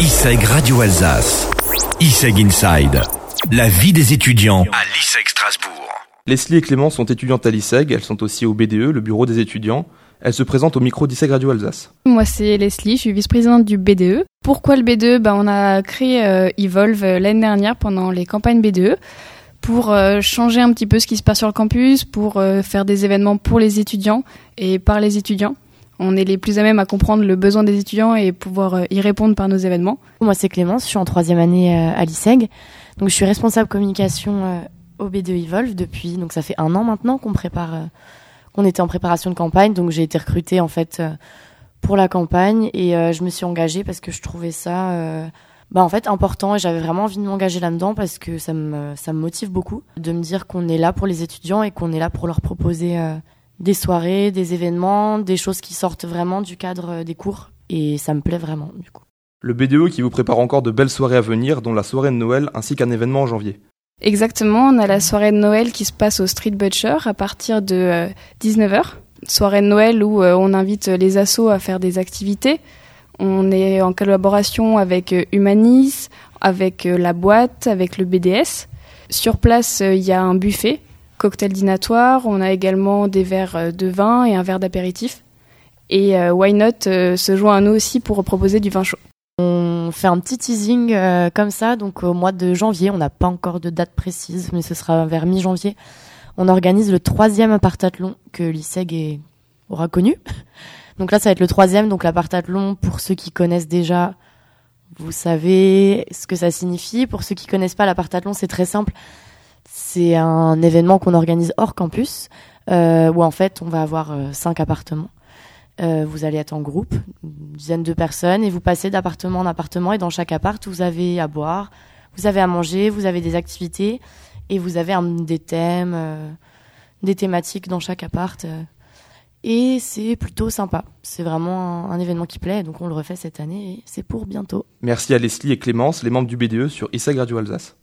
ISEG Radio Alsace. ISEG Inside. La vie des étudiants à l'ISEG Strasbourg. Leslie et Clément sont étudiantes à l'ISEG, elles sont aussi au BDE, le bureau des étudiants. Elles se présentent au micro d'ISEG Radio Alsace. Moi c'est Leslie, je suis vice-présidente du BDE. Pourquoi le BDE bah, On a créé euh, Evolve euh, l'année dernière pendant les campagnes BDE pour euh, changer un petit peu ce qui se passe sur le campus, pour euh, faire des événements pour les étudiants et par les étudiants. On est les plus à même à comprendre le besoin des étudiants et pouvoir euh, y répondre par nos événements. Moi, c'est Clémence, je suis en troisième année euh, à l'ISEG. Donc, je suis responsable communication euh, au BDE Evolve depuis, donc ça fait un an maintenant qu'on prépare, qu'on était en préparation de campagne. Donc, j'ai été recrutée en fait pour la campagne et je me suis engagée parce que je trouvais ça, bah, en fait, important et j'avais vraiment envie de m'engager là-dedans parce que ça me, ça me motive beaucoup de me dire qu'on est là pour les étudiants et qu'on est là pour leur proposer des soirées, des événements, des choses qui sortent vraiment du cadre euh, des cours et ça me plaît vraiment du coup. Le BDE qui vous prépare encore de belles soirées à venir, dont la soirée de Noël ainsi qu'un événement en janvier. Exactement, on a la soirée de Noël qui se passe au Street Butcher à partir de euh, 19h. Soirée de Noël où euh, on invite les assos à faire des activités. On est en collaboration avec euh, Humanis, avec euh, la boîte, avec le BDS. Sur place, euh, il y a un buffet, cocktail dînatoire. On a également des verres euh, de vin et un verre d'apéritif. Et euh, Why Not euh, se joint à nous aussi pour proposer du vin chaud. On fait un petit teasing comme ça, donc au mois de janvier, on n'a pas encore de date précise, mais ce sera vers mi-janvier. On organise le troisième apartathlon que l'ISEG aura connu. Donc là, ça va être le troisième, donc l'apartathlon, pour ceux qui connaissent déjà, vous savez ce que ça signifie. Pour ceux qui connaissent pas l'apartathlon, c'est très simple. C'est un événement qu'on organise hors campus, euh, où en fait, on va avoir euh, cinq appartements. Euh, vous allez être en groupe, une dizaine de personnes, et vous passez d'appartement en appartement. Et dans chaque appart, vous avez à boire, vous avez à manger, vous avez des activités, et vous avez des thèmes, des thématiques dans chaque appart. et c'est plutôt sympa. C'est vraiment un, événement qui plaît, donc on le refait cette année, et c'est pour bientôt. Merci à Leslie et Clémence, les membres du BDE sur ISEG Radio Alsace.